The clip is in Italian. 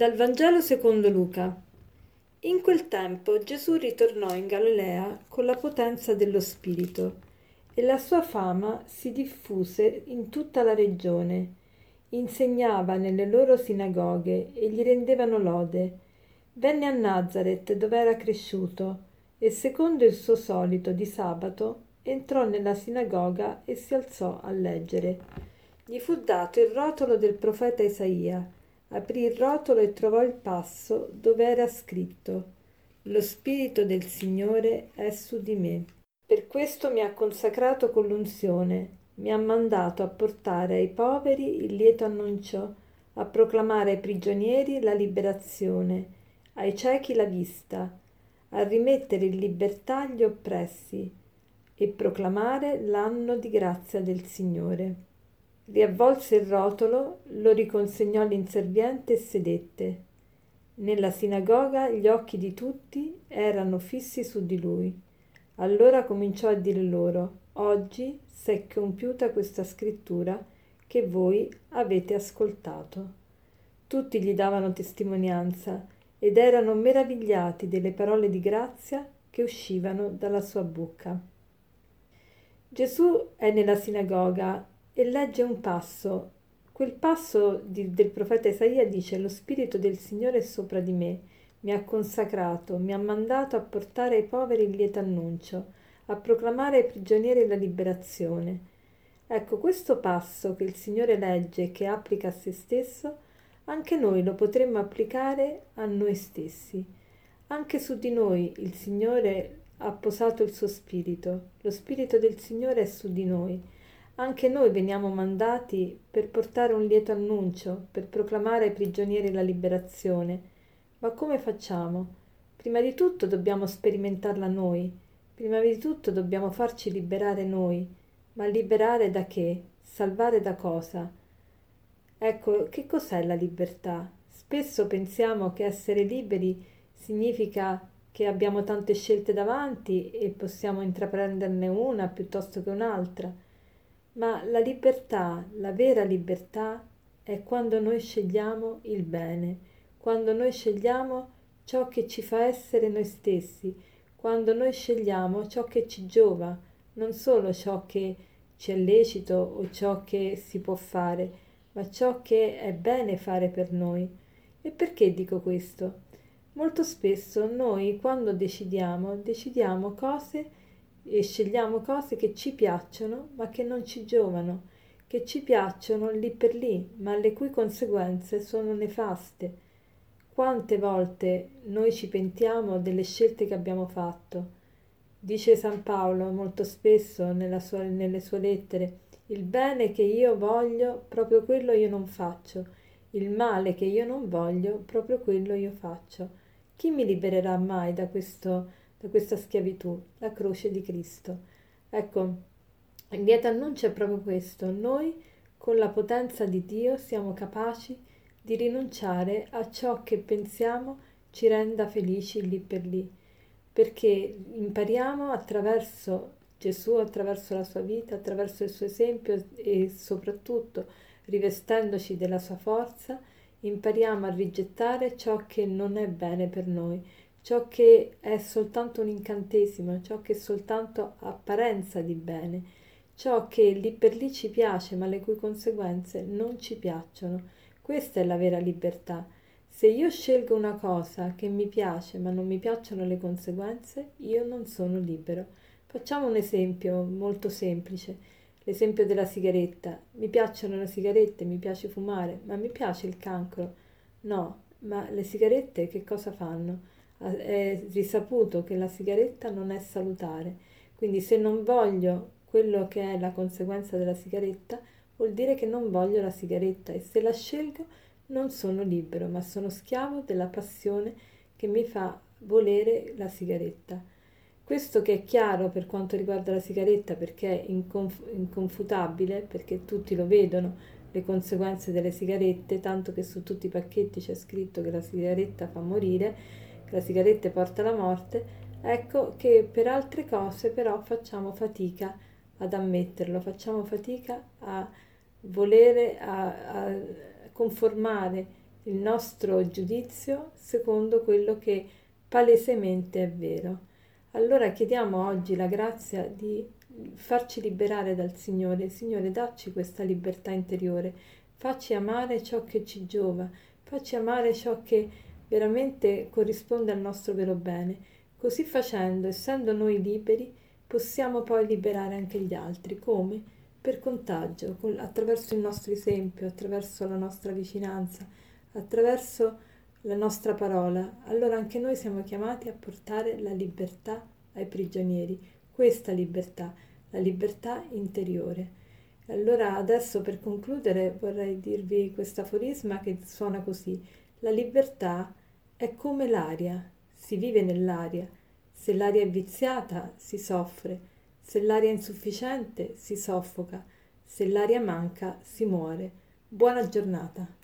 Dal Vangelo secondo Luca. In quel tempo Gesù ritornò in Galilea con la potenza dello Spirito e la sua fama si diffuse in tutta la regione. Insegnava nelle loro sinagoghe e gli rendevano lode. Venne a Nazareth dove era cresciuto e secondo il suo solito di sabato entrò nella sinagoga e si alzò a leggere. Gli fu dato il rotolo del profeta Isaia aprì il rotolo e trovò il passo dove era scritto Lo Spirito del Signore è su di me. Per questo mi ha consacrato con l'unzione, mi ha mandato a portare ai poveri il lieto annuncio, a proclamare ai prigionieri la liberazione, ai ciechi la vista, a rimettere in libertà gli oppressi e proclamare l'anno di grazia del Signore riavvolse il rotolo lo riconsegnò all'inserviente e sedette. Nella sinagoga gli occhi di tutti erano fissi su di lui. Allora cominciò a dire loro oggi s'è compiuta questa scrittura che voi avete ascoltato tutti gli davano testimonianza ed erano meravigliati delle parole di grazia che uscivano dalla sua bocca. Gesù è nella sinagoga e legge un passo. Quel passo di, del profeta Isaia dice lo Spirito del Signore è sopra di me, mi ha consacrato, mi ha mandato a portare ai poveri il lieto annuncio, a proclamare ai prigionieri la liberazione. Ecco, questo passo che il Signore legge e che applica a se stesso, anche noi lo potremmo applicare a noi stessi. Anche su di noi il Signore ha posato il suo Spirito, lo Spirito del Signore è su di noi anche noi veniamo mandati per portare un lieto annuncio, per proclamare ai prigionieri la liberazione. Ma come facciamo? Prima di tutto dobbiamo sperimentarla noi, prima di tutto dobbiamo farci liberare noi. Ma liberare da che? Salvare da cosa? Ecco, che cos'è la libertà? Spesso pensiamo che essere liberi significa che abbiamo tante scelte davanti e possiamo intraprenderne una piuttosto che un'altra ma la libertà, la vera libertà, è quando noi scegliamo il bene, quando noi scegliamo ciò che ci fa essere noi stessi, quando noi scegliamo ciò che ci giova, non solo ciò che ci è lecito o ciò che si può fare, ma ciò che è bene fare per noi. E perché dico questo? Molto spesso noi quando decidiamo, decidiamo cose e scegliamo cose che ci piacciono ma che non ci giovano, che ci piacciono lì per lì, ma le cui conseguenze sono nefaste. Quante volte noi ci pentiamo delle scelte che abbiamo fatto? Dice San Paolo molto spesso sua, nelle sue lettere, il bene che io voglio, proprio quello io non faccio, il male che io non voglio, proprio quello io faccio. Chi mi libererà mai da questo? Da questa schiavitù, la croce di Cristo. Ecco, il lieto annuncio è proprio questo. Noi, con la potenza di Dio, siamo capaci di rinunciare a ciò che pensiamo ci renda felici lì per lì, perché impariamo attraverso Gesù, attraverso la sua vita, attraverso il suo esempio e soprattutto rivestendoci della sua forza, impariamo a rigettare ciò che non è bene per noi ciò che è soltanto un incantesimo, ciò che è soltanto apparenza di bene, ciò che lì per lì ci piace ma le cui conseguenze non ci piacciono. Questa è la vera libertà. Se io scelgo una cosa che mi piace ma non mi piacciono le conseguenze, io non sono libero. Facciamo un esempio molto semplice, l'esempio della sigaretta. Mi piacciono le sigarette, mi piace fumare, ma mi piace il cancro? No, ma le sigarette che cosa fanno? È risaputo che la sigaretta non è salutare, quindi se non voglio quello che è la conseguenza della sigaretta, vuol dire che non voglio la sigaretta e se la scelgo non sono libero, ma sono schiavo della passione che mi fa volere la sigaretta. Questo che è chiaro per quanto riguarda la sigaretta perché è inconf- inconfutabile, perché tutti lo vedono, le conseguenze delle sigarette, tanto che su tutti i pacchetti c'è scritto che la sigaretta fa morire, la sigaretta porta alla morte, ecco che per altre cose però facciamo fatica ad ammetterlo, facciamo fatica a volere, a, a conformare il nostro giudizio secondo quello che palesemente è vero. Allora chiediamo oggi la grazia di farci liberare dal Signore. Signore, dacci questa libertà interiore, facci amare ciò che ci giova, facci amare ciò che veramente corrisponde al nostro vero bene. Così facendo, essendo noi liberi, possiamo poi liberare anche gli altri. Come? Per contagio, attraverso il nostro esempio, attraverso la nostra vicinanza, attraverso la nostra parola. Allora anche noi siamo chiamati a portare la libertà ai prigionieri, questa libertà, la libertà interiore. Allora adesso per concludere vorrei dirvi questo aforisma che suona così. La libertà è come l'aria, si vive nell'aria. Se l'aria è viziata si soffre, se l'aria è insufficiente si soffoca, se l'aria manca si muore. Buona giornata.